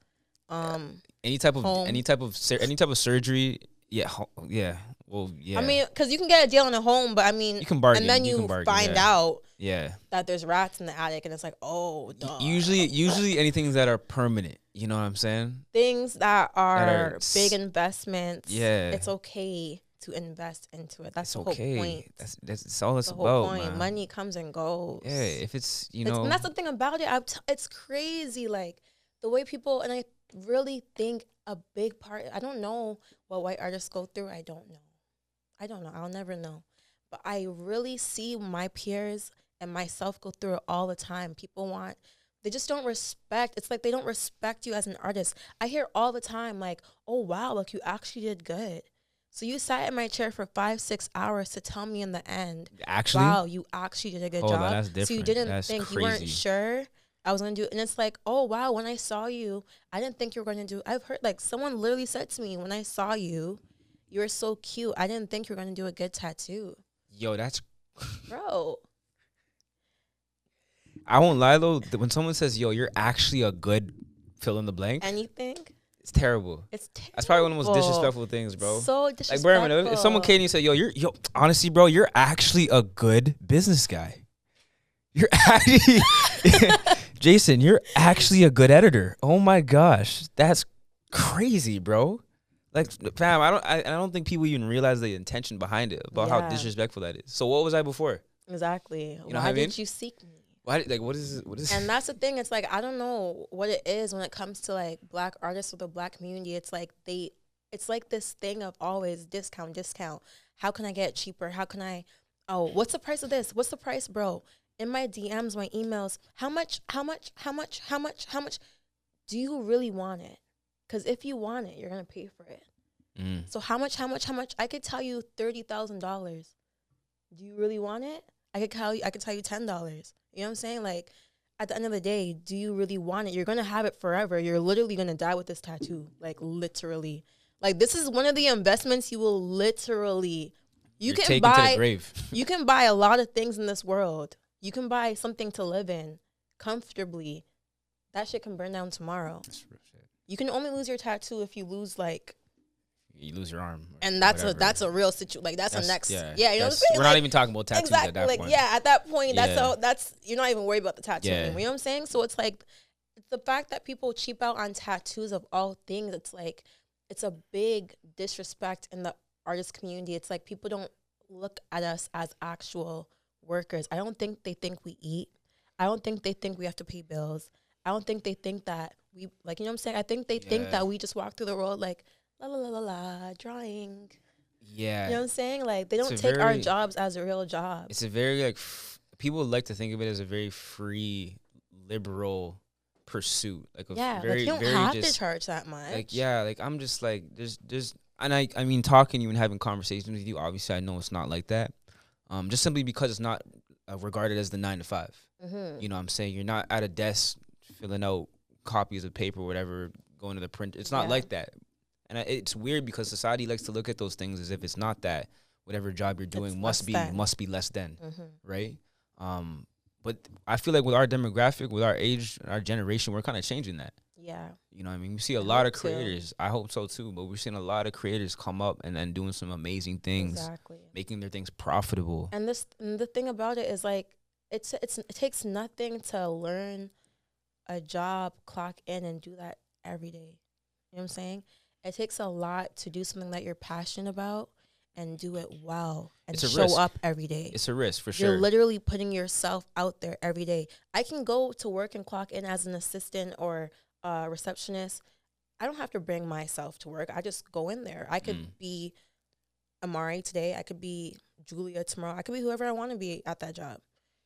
S3: Um,
S2: any type of
S3: home.
S2: any type of any type of surgery. Yeah, yeah. Well, yeah.
S3: I mean, because you can get a deal in a home, but I mean,
S2: you can bargain.
S3: and then you,
S2: can bargain,
S3: find
S2: yeah.
S3: out
S2: Yeah.
S3: that there's rats in the attic, and it's like, oh, duh.
S2: Usually, usually anything that are permanent. You know what I'm saying?
S3: things that are,
S2: are
S3: big investments.
S2: Yeah.
S3: it's okay to invest into it. That's
S2: it's
S3: the whole
S2: okay.
S3: point.
S2: That's that's, that's all it's
S3: the whole
S2: about,
S3: point.
S2: man.
S3: Money comes and goes.
S2: Yeah, if it's you
S3: It's-
S2: know,
S3: and that's the thing about it. T- it's crazy, like the way people, and I really think a big part. I don't know what white artists go through. I don't know. I don't know. I'll never know. But I really see my peers and myself go through it all the time. People want they just don't respect. It's like they don't respect you as an artist. I hear all the time, like, oh, wow, like you actually did good. So you sat in my chair for five, six hours to tell me in the end,
S2: Actually,
S3: wow, you actually did a good
S2: on,
S3: job.
S2: that's
S3: So you didn't
S2: That's
S3: think you weren't sure I was gonna do. And it's like, oh wow, when I saw you, I didn't think you were gonna do I've heard like someone literally said to me, when I saw you, you were so cute. I didn't think you were gonna do a good tattoo.
S2: yo, that's
S3: Bro.
S2: I won't lie though. When someone says, "Yo, you're actually a good fill in the blank,"
S3: Anything?
S2: it's terrible.
S3: It's terrible.
S2: That's probably one of the most disrespectful things, bro.
S3: So
S2: Like
S3: disrespectful.
S2: Berman, if someone came and said, "Yo, you're yo," honestly, bro, you're actually a good business guy. You're actually, Jason, you're actually a good editor. Oh my gosh, that's crazy, bro. Like, fam, I don't, I, I don't think people even realize the intention behind it about how disrespectful that is. So, what was I before?
S3: Exactly.
S2: You know
S3: Why
S2: I mean?
S3: did you seek me?
S2: Why, like, what is, what is?
S3: And that's the thing. It's like I don't know what it is when it comes to like black artists or the black community. It's like they, it's like this thing of always discount, discount. How can I get cheaper? How can I? Oh, what's the price of this? What's the price, bro? In my DMs, my emails, how much? How much? How much? How much? How much? Do you really want it? Because if you want it, you're gonna pay for it.
S2: Mm.
S3: So how much? How much? How much? I could tell you thirty thousand dollars. Do you really want it? I could tell you. I could tell you ten dollars. You know what I'm saying? Like, at the end of the day, do you really want it? You're gonna have it forever. You're literally gonna die with this tattoo. Like literally. Like this is one of the investments you will literally. You
S2: You're
S3: can
S2: to
S3: buy.
S2: grave.
S3: You can buy a lot of things in this world. You can buy something to live in comfortably. That shit can burn down tomorrow.
S2: That's real shit.
S3: You can only lose your tattoo if you lose like
S2: You lose your arm,
S3: and that's
S2: whatever.
S3: a that's a real situation. Like that's, a next, yeah, you know what I'm saying.
S2: We're
S3: Like,
S2: not even talking about tattoos
S3: exactly,
S2: at that
S3: like
S2: point.
S3: yeah, at that point, that's
S2: Yeah.
S3: all. That's you're not even worried about the tattoo.
S2: Yeah.
S3: anymore, you know what I'm saying? So it's like the fact that people cheap out on tattoos of all things. It's like it's a big disrespect in the artist community. It's like people don't look at us as actual workers. I don't think they think we eat. I don't think they think we have to pay bills. I don't think they think that we like you know what I'm saying. I think they
S2: Yeah.
S3: think that we just walk through the world like la la la la la drawing.
S2: Yeah.
S3: You know what I'm saying? Like they don't take our jobs as a real job.
S2: it's a very like f- people like to think of it as a very free, liberal pursuit. Like a
S3: Yeah,
S2: very
S3: like you don't
S2: very
S3: have
S2: just
S3: to charge that much.
S2: like yeah, like I'm just like there's there's and I I mean talking to you and having conversations with you. Obviously, I know it's not like that. Um, just simply because it's not uh, regarded as the nine to five.
S3: Mm-hmm.
S2: You know what I'm saying? You're not at a desk filling out copies of paper, or whatever, going to the print. It's not
S3: Yeah.
S2: like that. And I, it's weird because society likes to look at those things as if it's not that. Whatever job you're doing
S3: It's
S2: must be
S3: than.
S2: must be less than,
S3: Mm-hmm.
S2: right? Um, but I feel like with our demographic, with our age, our generation, we're kind of changing that.
S3: Yeah.
S2: You know what I mean? We see a
S3: I
S2: lot of creators. I hope so too. But we're seeing a lot of creators come up and then doing some amazing things,
S3: Exactly.
S2: making their things profitable.
S3: And this and the thing about it is like it's it's it takes nothing to learn a job, clock in and do that every day. You know what I'm saying? It takes a lot to do something that you're passionate about and do it well and show
S2: risk.
S3: up every day.
S2: It's a risk for sure.
S3: You're literally putting yourself out there every day. I can go to work and clock in as an assistant or receptionist. I don't have to bring myself to work. I just go in there. I could
S2: Mm.
S3: be Imarri today. I could be Julia tomorrow. I could be whoever I want to be at that job.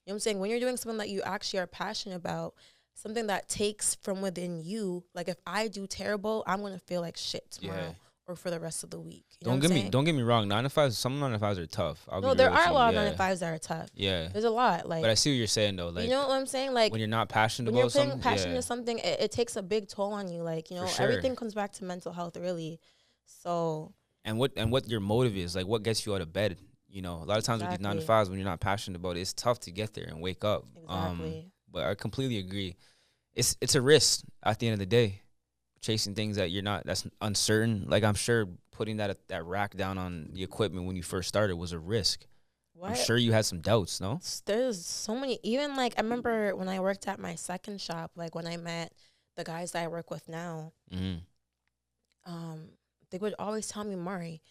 S3: You know what I'm saying? When you're doing something that you actually are passionate about, something that takes from within you, like if I do terrible, I'm gonna feel like shit tomorrow
S2: Yeah.
S3: Or for the rest of the week. You
S2: Don't get me don't get me wrong. Nine to fives, some nine to fives are tough. I'll
S3: No, there are a lot
S2: yeah.
S3: of nine to fives that are tough.
S2: Yeah,
S3: There's a lot. Like
S2: but I see what you're saying though. Like
S3: you know what I'm saying? Like
S2: when you're not passionate
S3: when you're
S2: about
S3: putting
S2: something,
S3: passion
S2: yeah.
S3: to something, it, it takes a big toll on you. Like, you know,
S2: sure.
S3: everything comes back to mental health, really. So,
S2: and what and what your motive is, like what gets you out of bed. You know, a lot of times with these nine to fives, when you're not passionate about it, it's tough to get there and wake up. Um,
S3: exactly.
S2: but I completely agree. It's it's a risk at the end of the day, chasing things that you're not that's uncertain. Like I'm sure putting that that rack down on the equipment when you first started was a risk.
S3: what?
S2: I'm sure you had some doubts, no?
S3: There's so many. Even like, I remember when I worked at my second shop, like when I met the guys that I work with now,
S2: Mm-hmm.
S3: um, they would always tell me, Mari,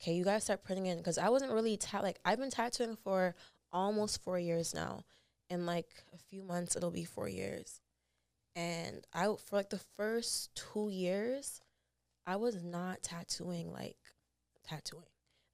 S3: okay, you gotta start putting in because I wasn't really ta- like I've been tattooing for almost four years now. In like a few months, it'll be four years. And I for like the first two years, I was not tattooing like tattooing.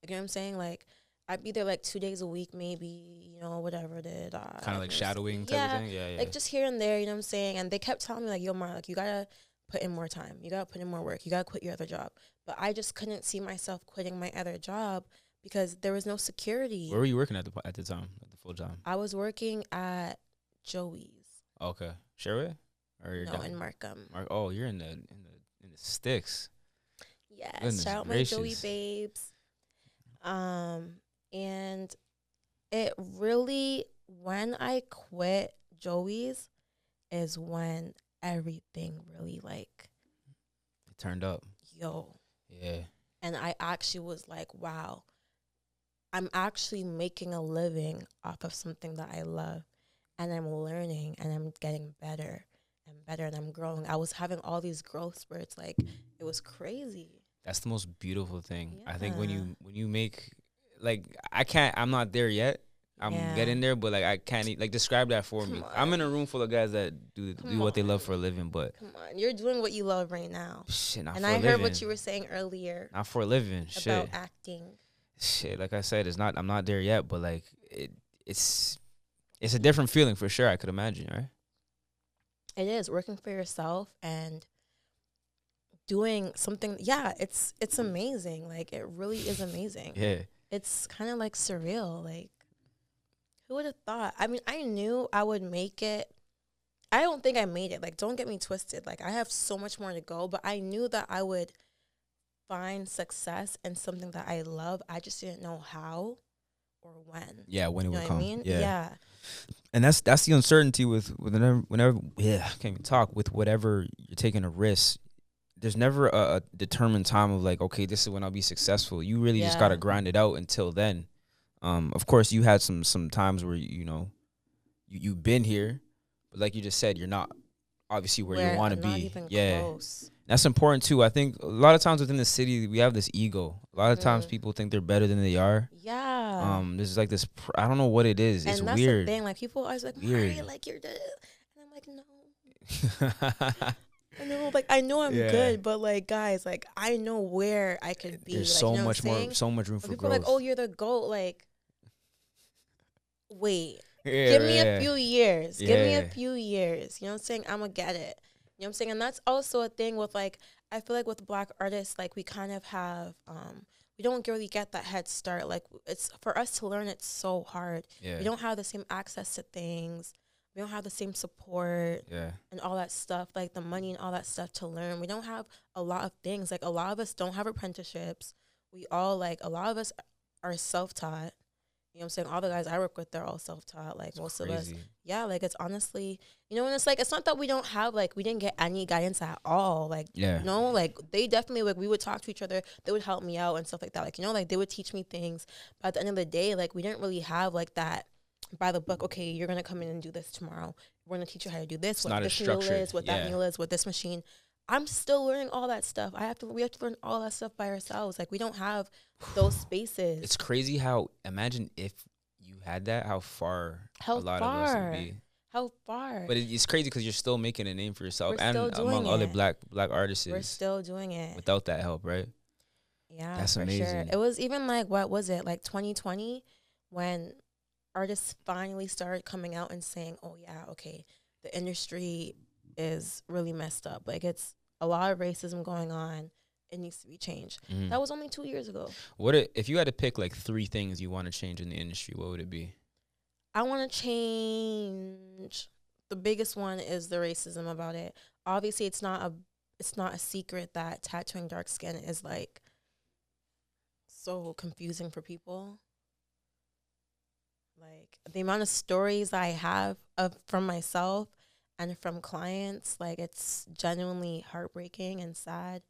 S3: Like, you know what I'm saying? Like I'd be there like two days a week, maybe, you know, whatever it is. Uh,
S2: Kind of like shadowing type
S3: yeah,
S2: of thing. Yeah, yeah.
S3: like just here and there, you know what I'm saying? And they kept telling me like, yo, Mar, like you gotta put in more time. You gotta put in more work. You gotta quit your other job. But I just couldn't see myself quitting my other job because there was no security.
S2: Where were you working at the at the time? At the full time?
S3: I was working at Joey's.
S2: Okay, Sherwood or you're
S3: No,
S2: down-
S3: in Markham.
S2: Mark? Oh, you're in the in the in the sticks.
S3: Yes,
S2: Goodness
S3: shout out my Joey babes. Um, and it really when I quit Joey's is when everything really like
S2: It turned up.
S3: yo,
S2: Yeah.
S3: and I actually was like, wow, I'm actually making a living off of something that I love, and I'm learning and I'm getting better better and I'm growing. I was having all these growth spurts, like it was crazy.
S2: That's the most beautiful thing. I think when you when you make like I can't I'm not there yet. I'm
S3: Yeah.
S2: getting there, but like I can't e- like describe that for me.
S3: Come
S2: I'm in a room full of guys that do
S3: Come
S2: do what they love for a living, but
S3: Come on, you're doing what you love right now.
S2: shit, not
S3: and I heard what you were saying earlier
S2: not for a living.
S3: about
S2: Shit,
S3: acting.
S2: shit. Like I said, it's not. I'm not there yet, but like it, it's it's a different feeling for sure. I could imagine, right?
S3: It is working for yourself and doing something. Yeah, it's it's amazing. Like it really is amazing.
S2: Yeah.
S3: It's kind of like surreal. Like who would have thought? I mean, I knew I would make it. I don't think I made it. Like don't get me twisted. Like I have so much more to go, but I knew that I would find success in something that I love. I just didn't know how or when.
S2: Yeah, when it
S3: You know
S2: would
S3: what
S2: come.
S3: I mean?
S2: Yeah.
S3: yeah.
S2: and that's that's the uncertainty with whenever whenever yeah I can't even talk with whatever you're taking a risk. There's never a, a determined time of like okay this is when I'll be successful. You really just gotta grind it out until then. Um, of course you had some some times where you know you you've been here, but like you just said you're not obviously where, you want to
S3: not
S2: be.
S3: even
S2: Yeah,
S3: close.
S2: That's important too. I think a lot of times within the city we have this ego. A lot of times
S3: Mm.
S2: people think they're better than they are.
S3: Yeah.
S2: Um, there's like this. Pr- I don't know what it is. It's
S3: and that's
S2: weird.
S3: the thing. Like people always like,
S2: Weird.
S3: Mari, like you're the and I'm like, no. I know, like I know I'm
S2: Yeah.
S3: good, but like guys, like I know where I could be.
S2: There's
S3: like,
S2: so
S3: you know
S2: much more, so much room for
S3: people
S2: growth.
S3: are like, oh, you're the goat. Like, wait,
S2: Yeah,
S3: give me
S2: yeah.
S3: a few years. Give me a few years. You know what I'm saying? I'm gonna get it. You know what I'm saying? And that's also a thing with like I feel like with black artists, like we kind of have um we don't really get that head start. Like it's for us to learn it's so hard.
S2: Yeah,
S3: We don't have the same access to things. We don't have the same support
S2: yeah,
S3: and all that stuff, like the money and all that stuff to learn. We don't have a lot of things. Like a lot of us don't have apprenticeships. We all like a lot of us are self taught. You know what I'm saying? All the guys I work with, they're all self taught. Like
S2: It's
S3: most of us. Yeah, like it's honestly you know, and it's like it's not that we don't have like we didn't get any guidance at all. Like
S2: Yeah,
S3: you know, like they definitely like we would talk to each other. They would help me out and stuff like that. Like you know, like they would teach me things. But at the end of the day, like we didn't really have like that by the book. Okay, you're gonna come in and do this tomorrow. We're gonna teach you how to do this.
S2: It's
S3: what this
S2: structured,
S3: is, what
S2: yeah.
S3: that mule is, what this machine. I'm still learning all that stuff. I have to. We have to learn all that stuff by ourselves. Like we don't have those spaces.
S2: it's crazy how. Imagine if you had that, how far
S3: How
S2: a lot of us
S3: far?
S2: would be.
S3: How far?
S2: But it, it's crazy because you're still making a name for yourself
S3: We're
S2: and among
S3: doing
S2: other black black artists
S3: We're still doing it.
S2: without that help, right?
S3: Yeah,
S2: That's
S3: for Sure.
S2: amazing.
S3: It was even like what was it like 2020 when artists finally started coming out and saying, "Oh yeah, okay, the industry is really messed up. Like it's a lot of racism going on. It needs to be changed."
S2: Mhm.
S3: That was only two years ago.
S2: What i- if you had to pick like three things you want to change in the industry? What would it be?
S3: I want to change. The biggest one is the racism about it. Obviously, it's not a it's not a secret that tattooing dark skin is like so confusing for people. Like the amount of stories I have of from myself and from clients, like it's genuinely heartbreaking and sad.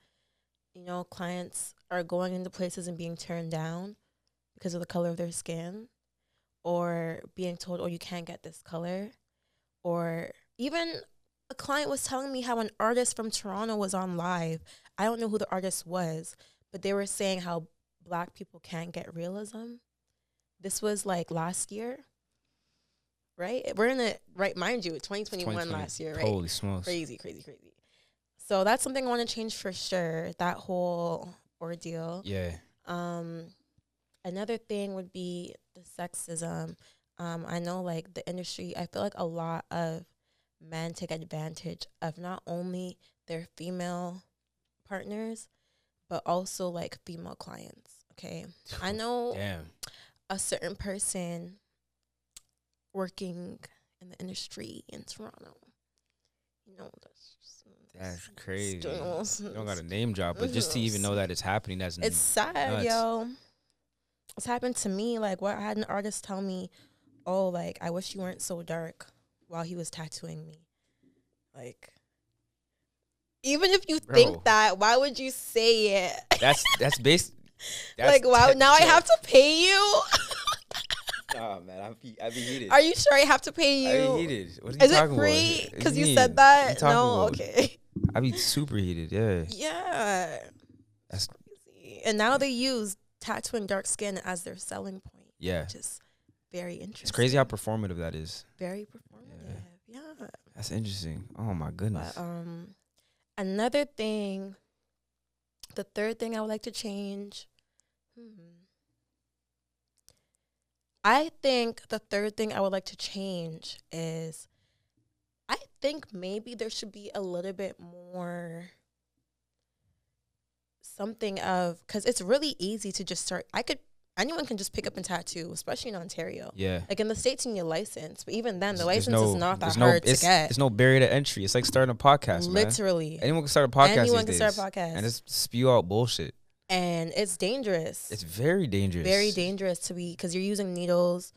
S3: You know, clients are going into places and being turned down because of the color of their skin or being told, oh, you can't get this color. Or even a client was telling me how an artist from Toronto was on live. I don't know who the artist was, but they were saying how black people can't get realism. This was like last year, right? We're in the right? Mind you, 2021
S2: 2020.
S3: last year, right?
S2: Holy smokes!
S3: Crazy, crazy, crazy. So that's something I want to change for sure. That whole ordeal.
S2: Yeah,
S3: Um, another thing would be the sexism. Um, I know like the industry. I feel like a lot of men take advantage of not only their female partners, but also like female clients. Okay, I know
S2: Damn.
S3: a certain person working in the industry in Toronto. You know, that's just,
S2: That's crazy.
S3: It's,
S2: You don't got a name drop, but just to even know that it's happening, that's
S3: it's sad,
S2: nuts.
S3: yo. It's happened to me. Like, what I had an artist tell me, "Oh, like I wish you weren't so dark," while he was tattooing me. Like, even if you
S2: Bro.
S3: think that, why would you say it?
S2: that's that's based. That's
S3: like, wow, now I have to pay you.
S2: Nah, man, I'd be, I'd be heated.
S3: Are you sure I have to pay you?
S2: I'd be heated. What are you
S3: Is it free?
S2: about?
S3: Because you said
S2: you
S3: that. No,
S2: about?
S3: okay.
S2: I'd be super heated. Yeah.
S3: Yeah.
S2: That's-
S3: crazy. And now they use tattooing dark skin as their selling point,
S2: Yeah.
S3: which is very interesting.
S2: It's crazy how performative that is.
S3: very performative. Yeah.
S2: That's interesting. Oh my goodness.
S3: But um, another thing, the third thing I would like to change. Hmm. I think the third thing I would like to change is I think maybe there should be a little bit more something of because it's really easy to just start. I could anyone can just pick up and tattoo, especially in Ontario.
S2: yeah.
S3: Like in the states, you need a license, but even then, the
S2: There's-
S3: license
S2: there's
S3: is not that
S2: no,
S3: hard to get.
S2: There's no barrier to entry. It's like starting a podcast, man.
S3: Literally,
S2: Anyone can start a podcast.
S3: anyone can start a podcast,
S2: and just spew out bullshit.
S3: And it's dangerous.
S2: It's very dangerous.
S3: very dangerous to be because you're using needles.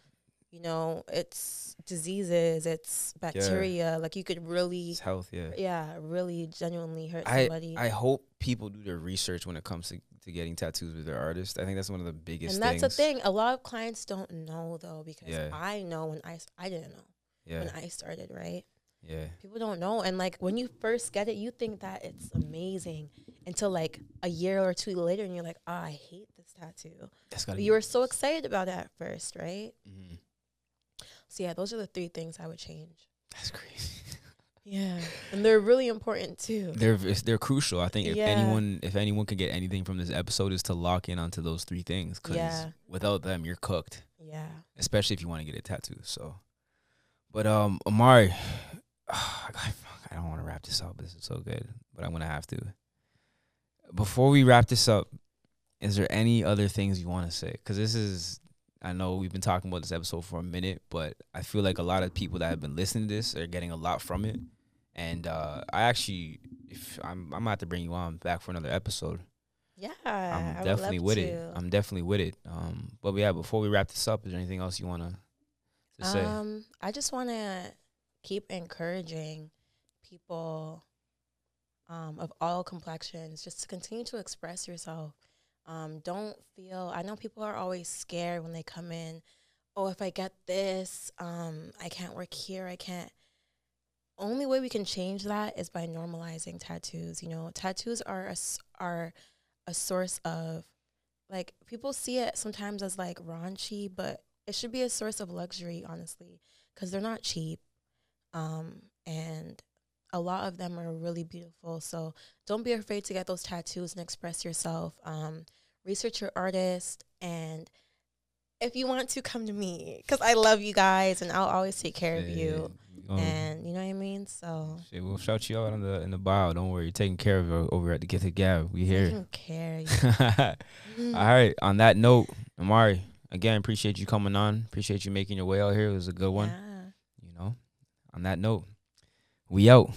S3: You know, it's diseases, it's bacteria. Like you could really,
S2: It's health. Yeah.
S3: yeah, really genuinely hurt
S2: I
S3: somebody.
S2: I hope people do their research when it comes to, to getting tattoos with their artist. I think that's one of the biggest
S3: and that's the thing. A lot of clients don't know though because
S2: Yeah.
S3: I know when I I didn't know
S2: Yeah.
S3: when I started. Right,
S2: Yeah.
S3: people don't know, and like when you first get it, you think that it's amazing until like a year or two later, and you're like, oh, I hate this tattoo.
S2: That's gotta
S3: you were so excited about it at first, right?
S2: Mhm.
S3: So yeah, those are the three things I would change.
S2: That's crazy.
S3: Yeah, and they're really important too.
S2: they're they're crucial. I think if
S3: Yeah.
S2: anyone if anyone can get anything from this episode is to lock in onto those three things because
S3: Yeah.
S2: without them you're cooked.
S3: Yeah.
S2: especially if you want to get a tattoo. So, but um, Imarri, I don't want to wrap this up. This is so good, but I'm gonna have to. Before we wrap this up, is there any other things you want to say? Because this is, I know we've been talking about this episode for a minute, but I feel like a lot of people that have been listening to this are getting a lot from it. And uh, I actually, if I'm, I'm have to bring you on back for another episode.
S3: Yeah.
S2: I'm
S3: I would
S2: definitely with
S3: to.
S2: it. I'm definitely with it. Um, but yeah, before we wrap this up, is there anything else you wanna to say?
S3: Um, I just want to keep encouraging people um, of all complexions just to continue to express yourself. Um, don't feel. I know people are always scared when they come in. Oh, if I get this, um, I can't work here. I can't. Only way we can change that is by normalizing tattoos. You know, tattoos are a, are a source of like people see it sometimes as like raunchy, but it should be a source of luxury, honestly, because they're not cheap. Um, and a lot of them are really beautiful. So don't be afraid to get those tattoos and express yourself. Um, research your artist, and if you want to, come to me because I love you guys, and I'll always take care of you.
S2: Um,
S3: And you know what I mean. So
S2: shit, we'll shout you out in the in the bio. Don't worry, you're taking care of it over at the Gifted Gab. We
S3: I
S2: here.
S3: don't care.
S2: All right. On that note, Imarri, again, appreciate you coming on. Appreciate you making your way out here. It was a good one.
S3: Yeah.
S2: You know. On that note, we out.